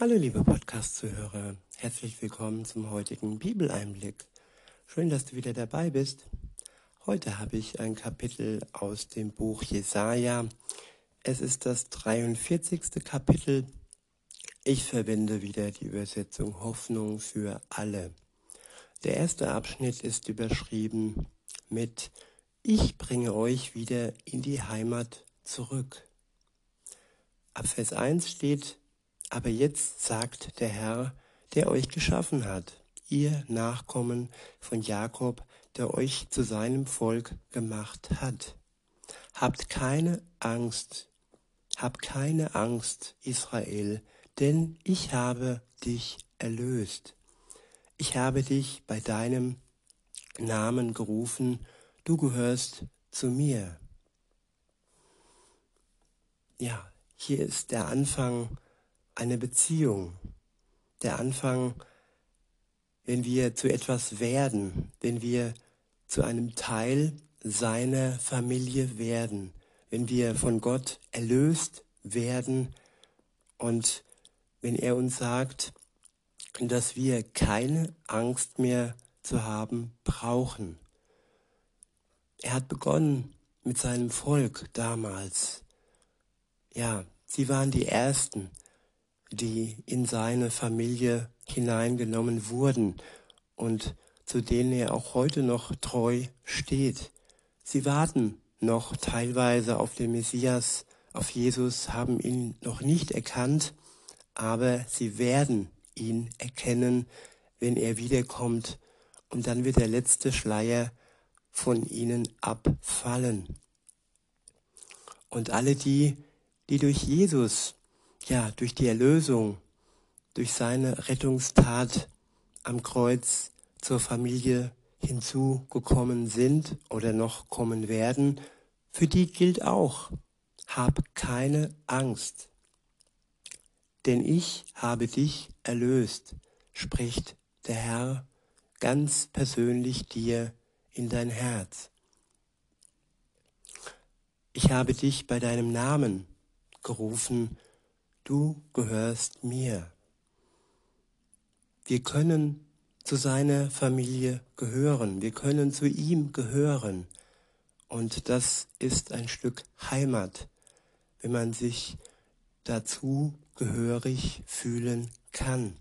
Hallo liebe Podcast-Zuhörer, herzlich willkommen zum heutigen Bibeleinblick. Schön, dass du wieder dabei bist. Heute habe ich ein Kapitel aus dem Buch Jesaja. Es ist das 43. Kapitel. Ich verwende wieder die Übersetzung Hoffnung für alle. Der erste Abschnitt ist überschrieben mit Ich bringe euch wieder in die Heimat zurück. Ab Vers 1 steht aber jetzt sagt der Herr, der euch geschaffen hat, ihr Nachkommen von Jakob, der euch zu seinem Volk gemacht hat. Habt keine Angst, hab keine Angst, Israel, denn ich habe dich erlöst. Ich habe dich bei deinem Namen gerufen, du gehörst zu mir. Ja, hier ist der Anfang eine Beziehung. Der Anfang, wenn wir zu etwas werden, wenn wir zu einem Teil seiner Familie werden, wenn wir von Gott erlöst werden und wenn er uns sagt, dass wir keine Angst mehr zu haben brauchen. Er hat begonnen mit seinem Volk damals. Ja, sie waren die Ersten, die in seine Familie hineingenommen wurden und zu denen er auch heute noch treu steht. Sie warten noch teilweise auf den Messias, auf Jesus, haben ihn noch nicht erkannt, aber sie werden ihn erkennen, wenn er wiederkommt, und dann wird der letzte Schleier von ihnen abfallen. Und alle die, die durch Jesus ja, durch die Erlösung, durch seine Rettungstat am Kreuz zur Familie hinzugekommen sind oder noch kommen werden, für die gilt auch, hab keine Angst, denn ich habe dich erlöst, spricht der Herr ganz persönlich dir in dein Herz. Ich habe dich bei deinem Namen gerufen du gehörst mir. Wir können zu seiner Familie gehören, wir können zu ihm gehören. Und das ist ein Stück Heimat, wenn man sich dazu gehörig fühlen kann.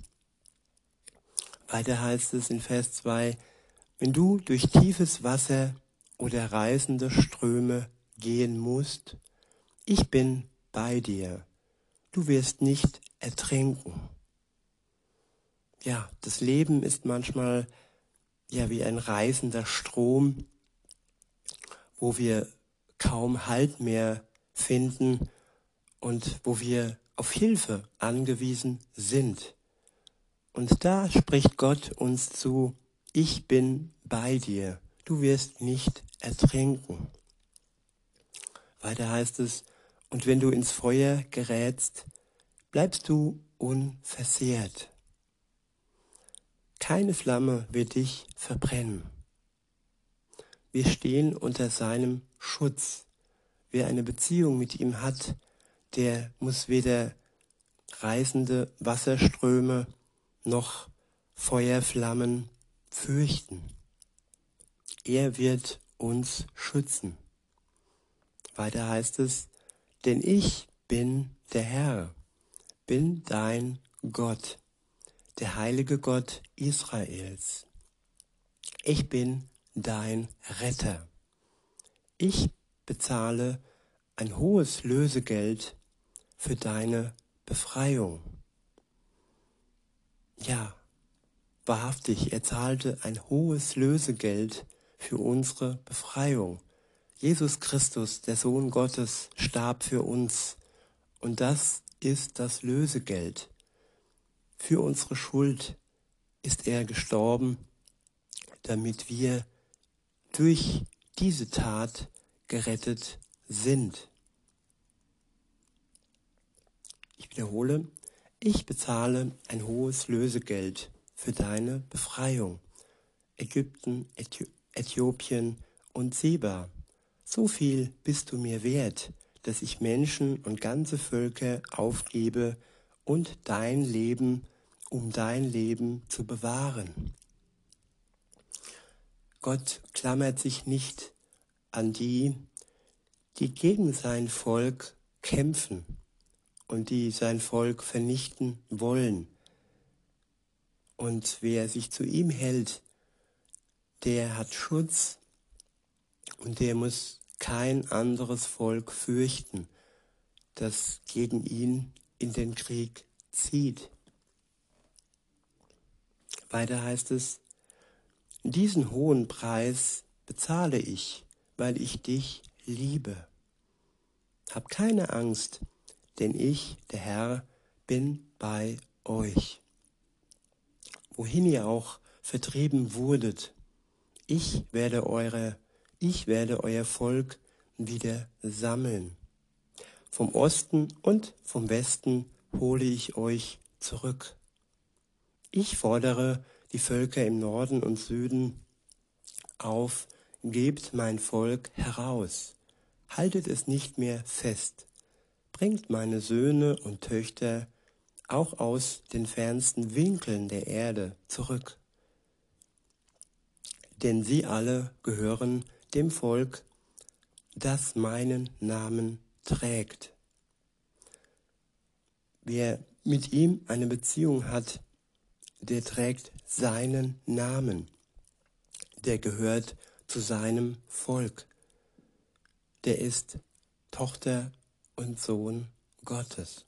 Weiter heißt es in Vers 2, wenn du durch tiefes Wasser oder reißende Ströme gehen musst, ich bin bei dir du wirst nicht ertrinken. Ja, das Leben ist manchmal ja wie ein reißender Strom, wo wir kaum Halt mehr finden und wo wir auf Hilfe angewiesen sind. Und da spricht Gott uns zu, ich bin bei dir, du wirst nicht ertrinken. Weiter heißt es, und wenn du ins Feuer gerätst, bleibst du unversehrt. Keine Flamme wird dich verbrennen. Wir stehen unter seinem Schutz. Wer eine Beziehung mit ihm hat, der muss weder reißende Wasserströme noch Feuerflammen fürchten. Er wird uns schützen. Weiter heißt es, denn ich bin der Herr, bin dein Gott, der heilige Gott Israels. Ich bin dein Retter. Ich bezahle ein hohes Lösegeld für deine Befreiung. Ja, wahrhaftig, er zahlte ein hohes Lösegeld für unsere Befreiung. Jesus Christus, der Sohn Gottes, starb für uns. Und das ist das Lösegeld. Für unsere Schuld ist er gestorben, damit wir durch diese Tat gerettet sind. Ich wiederhole, ich bezahle ein hohes Lösegeld für deine Befreiung. Ägypten, Äthiopien und Seba. So viel bist du mir wert, dass ich Menschen und ganze Völker aufgebe, und dein Leben, um dein Leben zu bewahren. Gott klammert sich nicht an die, die gegen sein Volk kämpfen und die sein Volk vernichten wollen. Und wer sich zu ihm hält, der hat Schutz und der muss kein anderes Volk fürchten, das gegen ihn in den Krieg zieht. Weiter heißt es, diesen hohen Preis bezahle ich, weil ich dich liebe. Hab keine Angst, denn ich, der Herr, bin bei euch. Wohin ihr auch vertrieben wurdet, ich werde eure, ich werde euer Volk wieder sammeln. Vom Osten und vom Westen hole ich euch zurück. Ich fordere die Völker im Norden und Süden auf, gebt mein Volk heraus, haltet es nicht mehr fest, bringt meine Söhne und Töchter auch aus den fernsten Winkeln der Erde zurück. Denn sie alle gehören dem Volk, das meinen Namen trägt. Wer mit ihm eine Beziehung hat, der trägt seinen Namen. Der gehört zu seinem Volk. Der ist Tochter und Sohn Gottes.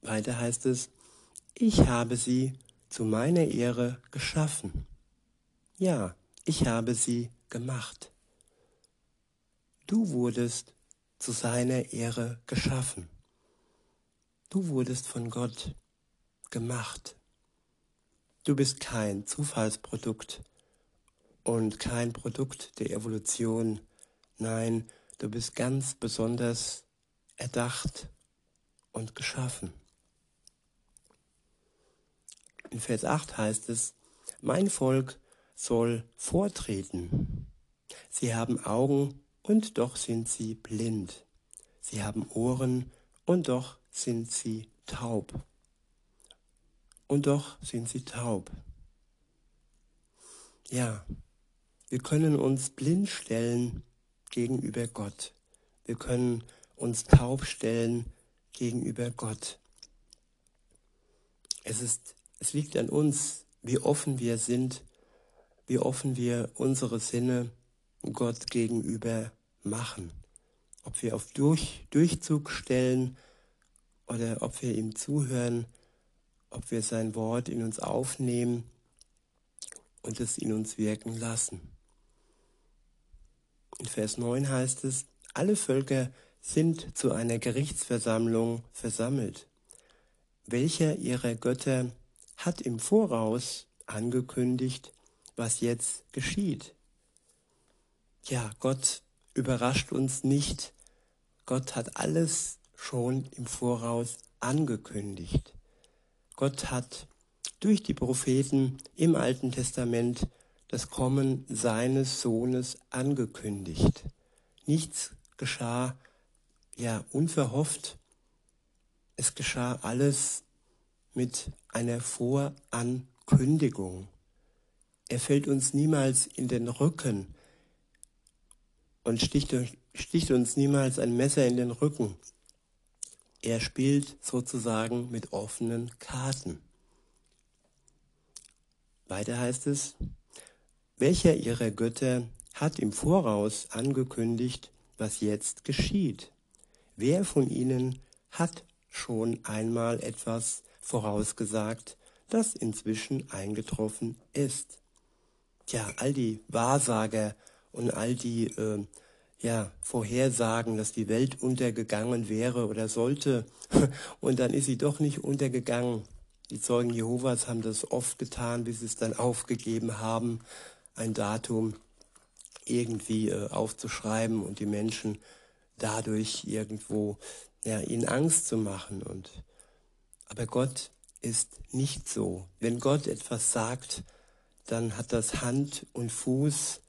Weiter heißt es, ich habe sie zu meiner Ehre geschaffen. Ja, ich habe sie gemacht. Du wurdest zu seiner Ehre geschaffen. Du wurdest von Gott gemacht. Du bist kein Zufallsprodukt und kein Produkt der Evolution. Nein, du bist ganz besonders erdacht und geschaffen. In Vers 8 heißt es, mein Volk soll vortreten. Sie haben Augen und doch sind sie blind. Sie haben Ohren und doch sind sie taub. Und doch sind sie taub. Ja, wir können uns blind stellen gegenüber Gott. Wir können uns taub stellen gegenüber Gott. Es ist, es liegt an uns, wie offen wir sind, wie offen wir unsere Sinne Gott gegenüber machen. Ob wir auf Durch, Durchzug stellen oder ob wir ihm zuhören, ob wir sein Wort in uns aufnehmen und es in uns wirken lassen. In Vers 9 heißt es, alle Völker sind zu einer Gerichtsversammlung versammelt. Welcher ihrer Götter hat im Voraus angekündigt, was jetzt geschieht? Ja, Gott überrascht uns nicht. Gott hat alles schon im Voraus angekündigt. Gott hat durch die Propheten im Alten Testament das Kommen seines Sohnes angekündigt. Nichts geschah ja unverhofft. Es geschah alles mit einer Vorankündigung. Er fällt uns niemals in den Rücken, und sticht, sticht uns niemals ein Messer in den Rücken. Er spielt sozusagen mit offenen Karten. Weiter heißt es, welcher ihrer Götter hat im Voraus angekündigt, was jetzt geschieht? Wer von ihnen hat schon einmal etwas vorausgesagt, das inzwischen eingetroffen ist? Tja, all die Wahrsager und all die äh, ja, Vorhersagen, dass die Welt untergegangen wäre oder sollte. Und dann ist sie doch nicht untergegangen. Die Zeugen Jehovas haben das oft getan, bis sie es dann aufgegeben haben, ein Datum irgendwie äh, aufzuschreiben und die Menschen dadurch irgendwo ja, ihnen Angst zu machen. Und aber Gott ist nicht so. Wenn Gott etwas sagt, dann hat das Hand und Fuß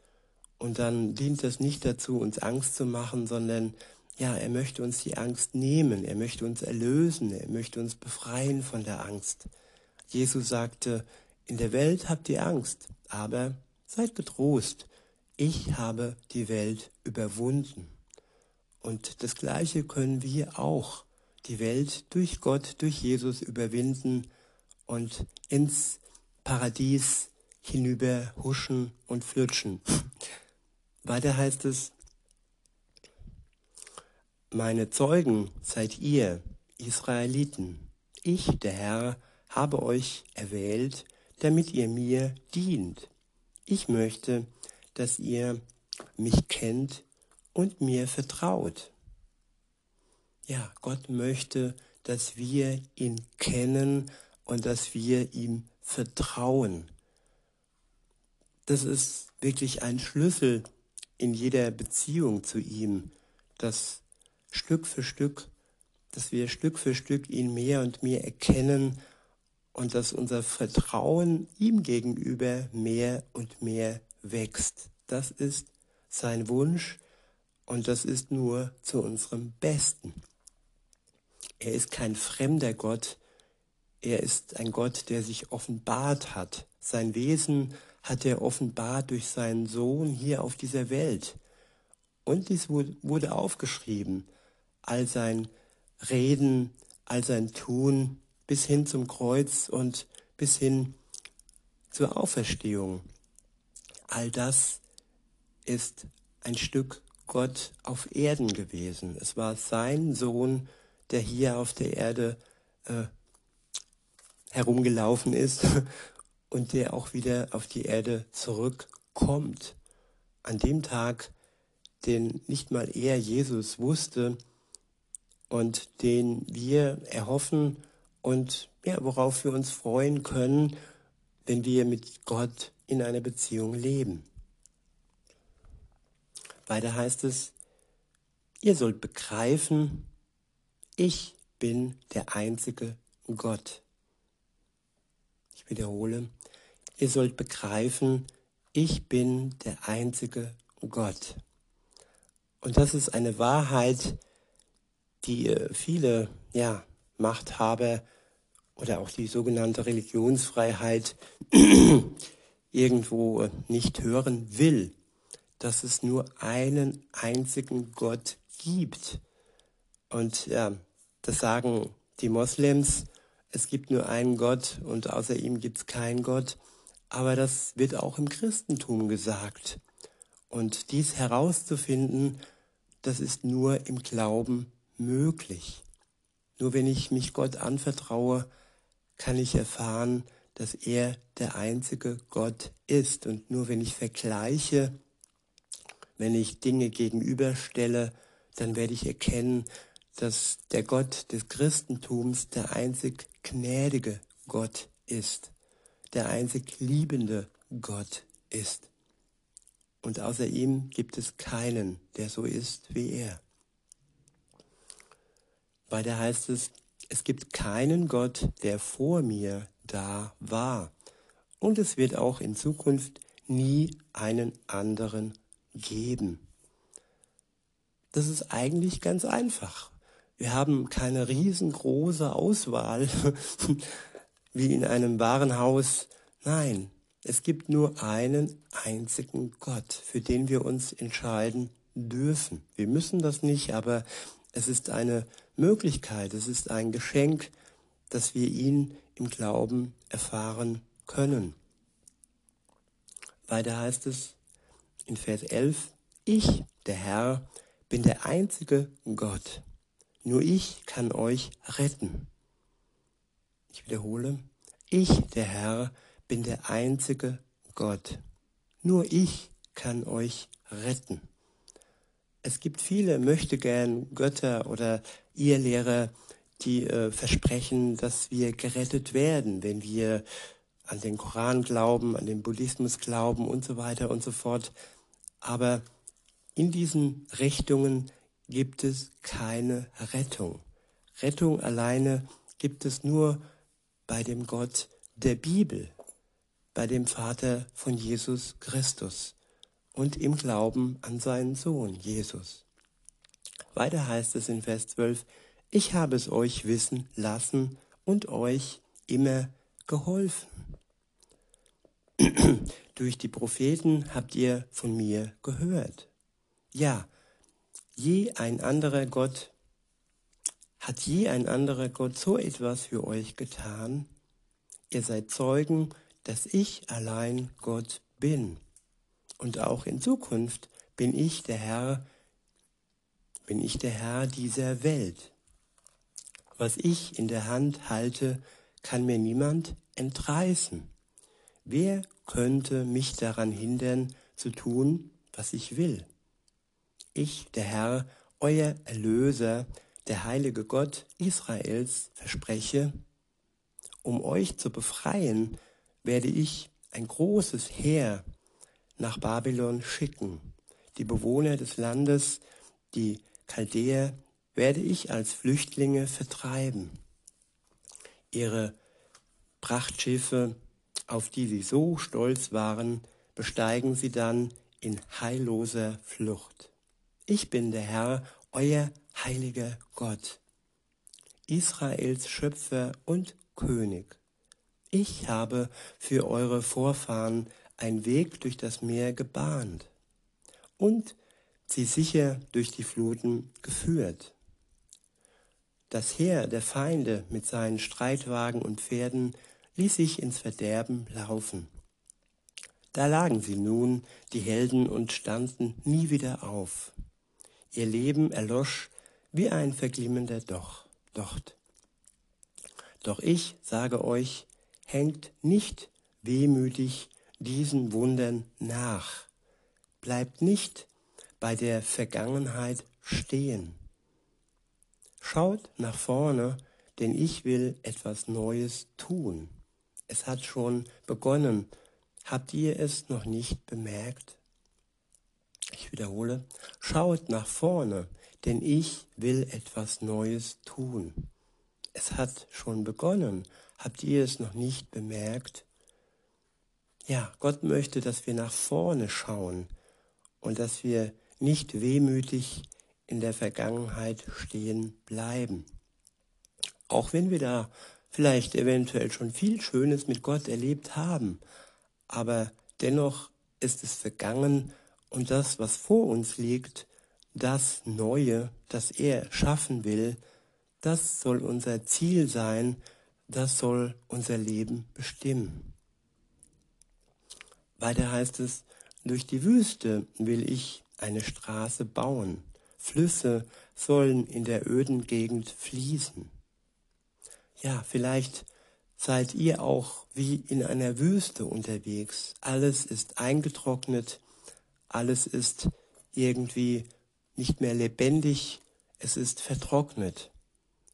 und dann dient es nicht dazu, uns Angst zu machen, sondern ja, er möchte uns die Angst nehmen, er möchte uns erlösen, er möchte uns befreien von der Angst. Jesus sagte, in der Welt habt ihr Angst, aber seid getrost, ich habe die Welt überwunden. Und das Gleiche können wir auch, die Welt durch Gott, durch Jesus überwinden und ins Paradies hinüber huschen und flutschen. Weiter heißt es, meine Zeugen seid ihr, Israeliten. Ich, der Herr, habe euch erwählt, damit ihr mir dient. Ich möchte, dass ihr mich kennt und mir vertraut. Ja, Gott möchte, dass wir ihn kennen und dass wir ihm vertrauen. Das ist wirklich ein Schlüssel in jeder Beziehung zu ihm, dass Stück für Stück, dass wir Stück für Stück ihn mehr und mehr erkennen und dass unser Vertrauen ihm gegenüber mehr und mehr wächst. Das ist sein Wunsch und das ist nur zu unserem Besten. Er ist kein fremder Gott, er ist ein Gott, der sich offenbart hat. Sein Wesen hat er offenbart durch seinen Sohn hier auf dieser Welt. Und dies wurde aufgeschrieben, all sein Reden, all sein Tun, bis hin zum Kreuz und bis hin zur Auferstehung. All das ist ein Stück Gott auf Erden gewesen. Es war sein Sohn, der hier auf der Erde äh, herumgelaufen ist und der auch wieder auf die Erde zurückkommt. An dem Tag, den nicht mal er, Jesus, wusste und den wir erhoffen und ja, worauf wir uns freuen können, wenn wir mit Gott in einer Beziehung leben. Weiter heißt es, ihr sollt begreifen, ich bin der einzige Gott. Ich wiederhole, ihr sollt begreifen, ich bin der einzige Gott. Und das ist eine Wahrheit, die äh, viele ja, Machthaber oder auch die sogenannte Religionsfreiheit irgendwo äh, nicht hören will, dass es nur einen einzigen Gott gibt. Und ja, das sagen die Moslems, es gibt nur einen Gott und außer ihm gibt es keinen Gott. Aber das wird auch im Christentum gesagt. Und dies herauszufinden, das ist nur im Glauben möglich. Nur wenn ich mich Gott anvertraue, kann ich erfahren, dass er der einzige Gott ist. Und nur wenn ich vergleiche, wenn ich Dinge gegenüberstelle, dann werde ich erkennen, dass der Gott des Christentums der einzig gnädige Gott ist, der einzig liebende Gott ist. Und außer ihm gibt es keinen, der so ist wie er. Weiter heißt es, es gibt keinen Gott, der vor mir da war. Und es wird auch in Zukunft nie einen anderen geben. Das ist eigentlich ganz einfach. Wir haben keine riesengroße Auswahl wie in einem Warenhaus. Nein, es gibt nur einen einzigen Gott, für den wir uns entscheiden dürfen. Wir müssen das nicht, aber es ist eine Möglichkeit, es ist ein Geschenk, dass wir ihn im Glauben erfahren können. Weiter heißt es in Vers 11, ich, der Herr, bin der einzige Gott. Nur ich kann euch retten. Ich wiederhole, ich, der Herr, bin der einzige Gott. Nur ich kann euch retten. Es gibt viele möchte gern Götter oder Irrlehrer, die äh, versprechen, dass wir gerettet werden, wenn wir an den Koran glauben, an den Buddhismus glauben und so weiter und so fort. Aber in diesen Richtungen gibt es keine Rettung. Rettung alleine gibt es nur bei dem Gott der Bibel, bei dem Vater von Jesus Christus und im Glauben an seinen Sohn Jesus. Weiter heißt es in Vers 12, ich habe es euch wissen lassen und euch immer geholfen. Durch die Propheten habt ihr von mir gehört. Ja, je ein anderer Gott, hat je ein anderer Gott so etwas für euch getan? Ihr seid Zeugen, dass ich allein Gott bin. Und auch in Zukunft bin ich der Herr, bin ich der Herr dieser Welt. Was ich in der Hand halte, kann mir niemand entreißen. Wer könnte mich daran hindern, zu tun, was ich will? Ich, der Herr, euer Erlöser, der heilige Gott Israels, verspreche, um euch zu befreien, werde ich ein großes Heer nach Babylon schicken. Die Bewohner des Landes, die Chaldäer, werde ich als Flüchtlinge vertreiben. Ihre Prachtschiffe, auf die sie so stolz waren, besteigen sie dann in heilloser Flucht. Ich bin der Herr, euer heiliger Gott, Israels Schöpfer und König. Ich habe für eure Vorfahren einen Weg durch das Meer gebahnt und sie sicher durch die Fluten geführt. Das Heer der Feinde mit seinen Streitwagen und Pferden ließ sich ins Verderben laufen. Da lagen sie nun, die Helden, und standen nie wieder auf. Ihr Leben erlosch wie ein verglimmender Docht. Doch ich sage euch, hängt nicht wehmütig diesen Wundern nach. Bleibt nicht bei der Vergangenheit stehen. Schaut nach vorne, denn ich will etwas Neues tun. Es hat schon begonnen. Habt ihr es noch nicht bemerkt? Ich wiederhole, schaut nach vorne, denn ich will etwas Neues tun. Es hat schon begonnen. Habt ihr es noch nicht bemerkt? Ja, Gott möchte, dass wir nach vorne schauen und dass wir nicht wehmütig in der Vergangenheit stehen bleiben. Auch wenn wir da vielleicht eventuell schon viel Schönes mit Gott erlebt haben, aber dennoch ist es vergangen und das, was vor uns liegt, das Neue, das er schaffen will, das soll unser Ziel sein, das soll unser Leben bestimmen. Weiter heißt es, durch die Wüste will ich eine Straße bauen, Flüsse sollen in der öden Gegend fließen. Ja, vielleicht seid ihr auch wie in einer Wüste unterwegs. Alles ist eingetrocknet, alles ist irgendwie nicht mehr lebendig, es ist vertrocknet.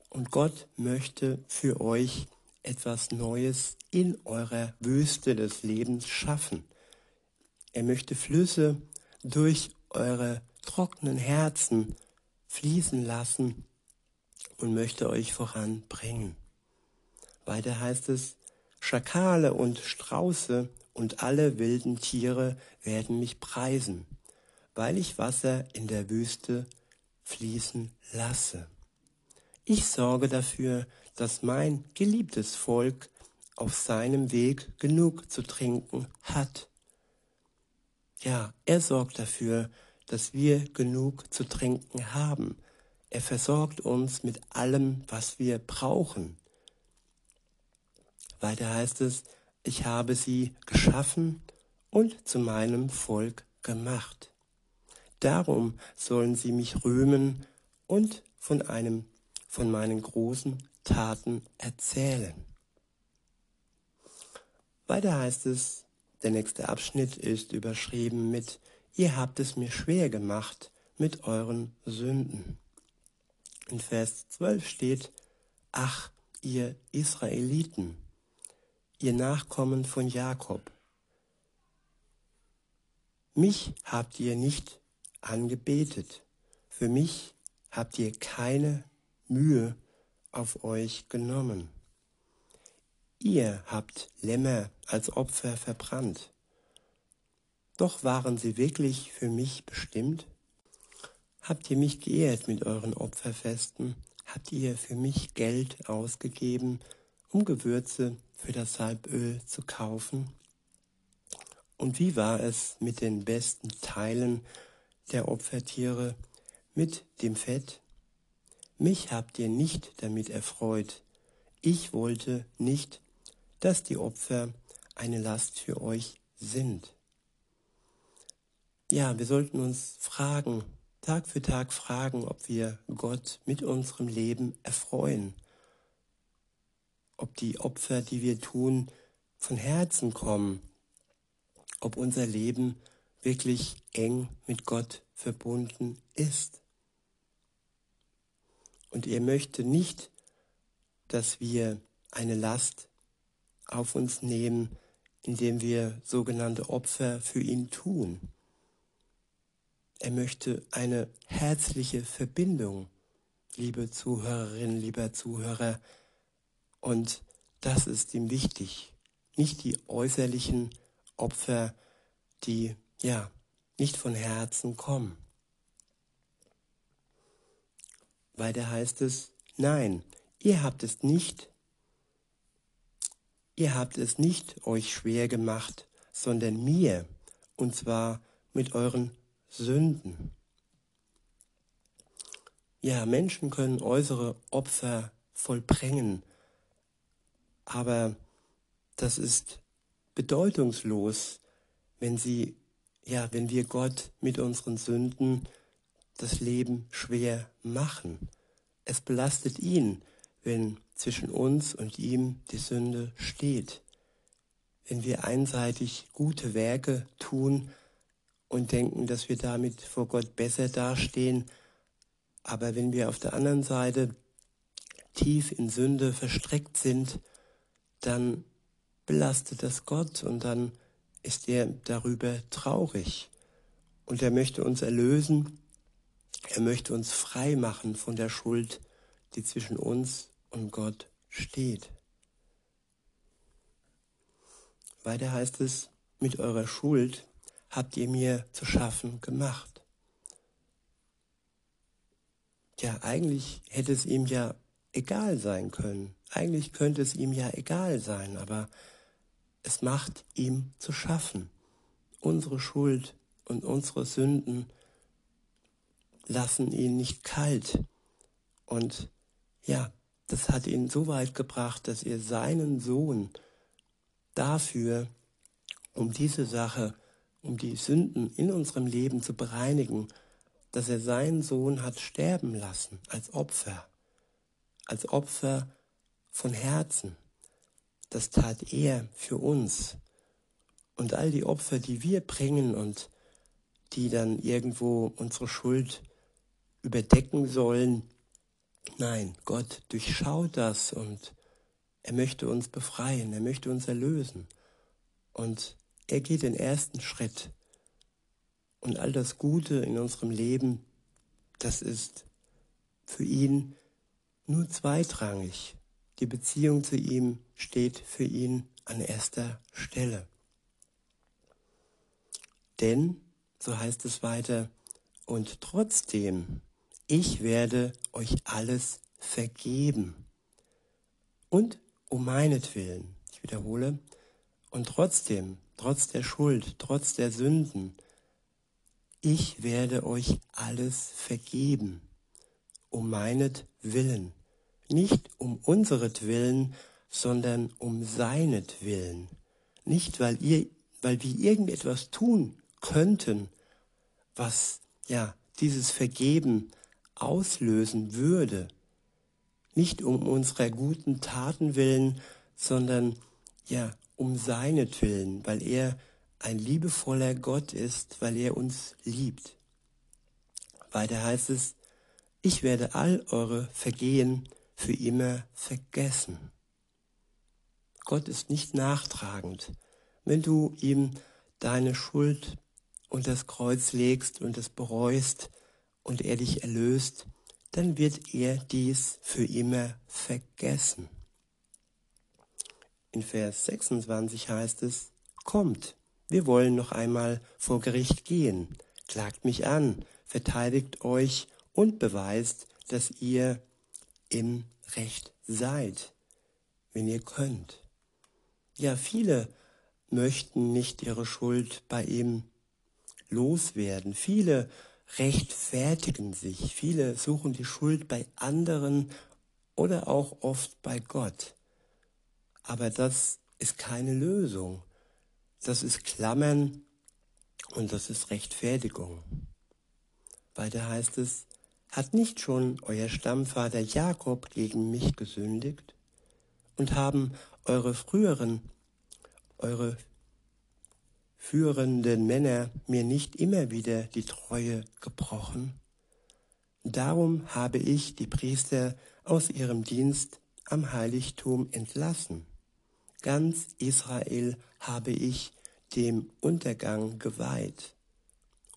Und Gott möchte für euch etwas Neues in eurer Wüste des Lebens schaffen. Er möchte Flüsse durch eure trockenen Herzen fließen lassen und möchte euch voranbringen. Weiter heißt es, Schakale und Strauße und alle wilden Tiere werden mich preisen, weil ich Wasser in der Wüste fließen lasse. Ich sorge dafür, dass mein geliebtes Volk auf seinem Weg genug zu trinken hat. Ja, er sorgt dafür, dass wir genug zu trinken haben. Er versorgt uns mit allem, was wir brauchen. Weiter heißt es, ich habe sie geschaffen und zu meinem Volk gemacht. Darum sollen sie mich rühmen und von einem von meinen großen Taten erzählen. Weiter heißt es, der nächste Abschnitt ist überschrieben mit Ihr habt es mir schwer gemacht mit euren Sünden. In Vers 12 steht, Ach, ihr Israeliten, ihr Nachkommen von Jakob, mich habt ihr nicht angebetet, für mich habt ihr keine Mühe auf euch genommen. Ihr habt Lämmer als Opfer verbrannt. Doch waren sie wirklich für mich bestimmt? Habt ihr mich geehrt mit euren Opferfesten? Habt ihr für mich Geld ausgegeben, um Gewürze für das Salböl zu kaufen? Und wie war es mit den besten Teilen der Opfertiere, mit dem Fett? Mich habt ihr nicht damit erfreut. Ich wollte nicht, dass die Opfer eine Last für euch sind. Ja, wir sollten uns fragen, Tag für Tag fragen, ob wir Gott mit unserem Leben erfreuen, ob die Opfer, die wir tun, von Herzen kommen ob unser Leben wirklich eng mit Gott verbunden ist. Und er möchte nicht, dass wir eine Last auf uns nehmen, indem wir sogenannte Opfer für ihn tun. Er möchte eine herzliche Verbindung, liebe Zuhörerinnen, lieber Zuhörer, und das ist ihm wichtig, nicht die äußerlichen Opfer, die ja nicht von Herzen kommen. Weiter heißt es, nein, ihr habt es nicht, ihr habt es nicht euch schwer gemacht, sondern mir, und zwar mit euren Sünden. Ja, Menschen können äußere Opfer vollbringen, aber das ist bedeutungslos, wenn sie, ja, wenn wir Gott mit unseren Sünden das Leben schwer machen. Es belastet ihn, wenn zwischen uns und ihm die Sünde steht. Wenn wir einseitig gute Werke tun und denken, dass wir damit vor Gott besser dastehen, aber wenn wir auf der anderen Seite tief in Sünde verstreckt sind, dann belastet das Gott und dann ist er darüber traurig. Und er möchte uns erlösen, er möchte uns frei machen von der Schuld, die zwischen uns und Gott steht. Weiter heißt es, mit eurer Schuld habt ihr mir zu schaffen gemacht. Ja, eigentlich hätte es ihm ja egal sein können. Eigentlich könnte es ihm ja egal sein, aber es macht ihm zu schaffen. Unsere Schuld und unsere Sünden lassen ihn nicht kalt. Und ja, das hat ihn so weit gebracht, dass er seinen Sohn dafür, um diese Sache, um die Sünden in unserem Leben zu bereinigen, dass er seinen Sohn hat sterben lassen als Opfer, als Opfer von Herzen das tat er für uns. Und all die Opfer, die wir bringen und die dann irgendwo unsere Schuld überdecken sollen, nein, Gott durchschaut das und er möchte uns befreien, er möchte uns erlösen. Und er geht den ersten Schritt. Und all das Gute in unserem Leben, das ist für ihn nur zweitrangig. Die Beziehung zu ihm steht für ihn an erster Stelle. Denn, so heißt es weiter, und trotzdem, ich werde euch alles vergeben. Und um meinetwillen, ich wiederhole, und trotzdem, trotz der Schuld, trotz der Sünden, ich werde euch alles vergeben, um meinetwillen nicht um unseretwillen, sondern um seinetwillen. Nicht, weil, ihr, weil wir irgendetwas tun könnten, was ja dieses Vergeben auslösen würde. Nicht um unserer guten Taten willen, sondern ja um seinetwillen, weil er ein liebevoller Gott ist, weil er uns liebt. Weiter heißt es, ich werde all eure Vergehen für immer vergessen. Gott ist nicht nachtragend. Wenn du ihm deine Schuld und das Kreuz legst und es bereust und er dich erlöst, dann wird er dies für immer vergessen. In Vers 26 heißt es, Kommt, wir wollen noch einmal vor Gericht gehen, klagt mich an, verteidigt euch und beweist, dass ihr im Recht seid, wenn ihr könnt. Ja, viele möchten nicht ihre Schuld bei ihm loswerden. Viele rechtfertigen sich. Viele suchen die Schuld bei anderen oder auch oft bei Gott. Aber das ist keine Lösung. Das ist Klammern und das ist Rechtfertigung. Weiter heißt es, hat nicht schon euer Stammvater Jakob gegen mich gesündigt? Und haben eure früheren, eure führenden Männer mir nicht immer wieder die Treue gebrochen? Darum habe ich die Priester aus ihrem Dienst am Heiligtum entlassen. Ganz Israel habe ich dem Untergang geweiht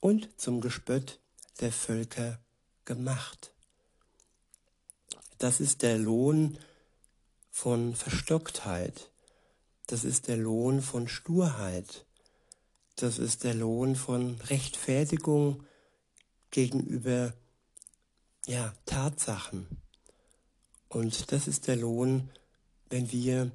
und zum Gespött der Völker gemacht. Das ist der Lohn von Verstocktheit. Das ist der Lohn von Sturheit. Das ist der Lohn von Rechtfertigung gegenüber ja, Tatsachen. Und das ist der Lohn, wenn wir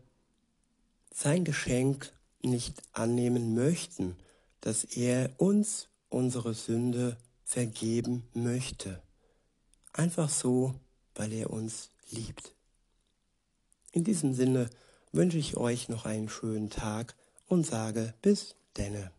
sein Geschenk nicht annehmen möchten, dass er uns unsere Sünde vergeben möchte. Einfach so, weil er uns liebt. In diesem Sinne wünsche ich euch noch einen schönen Tag und sage bis denne.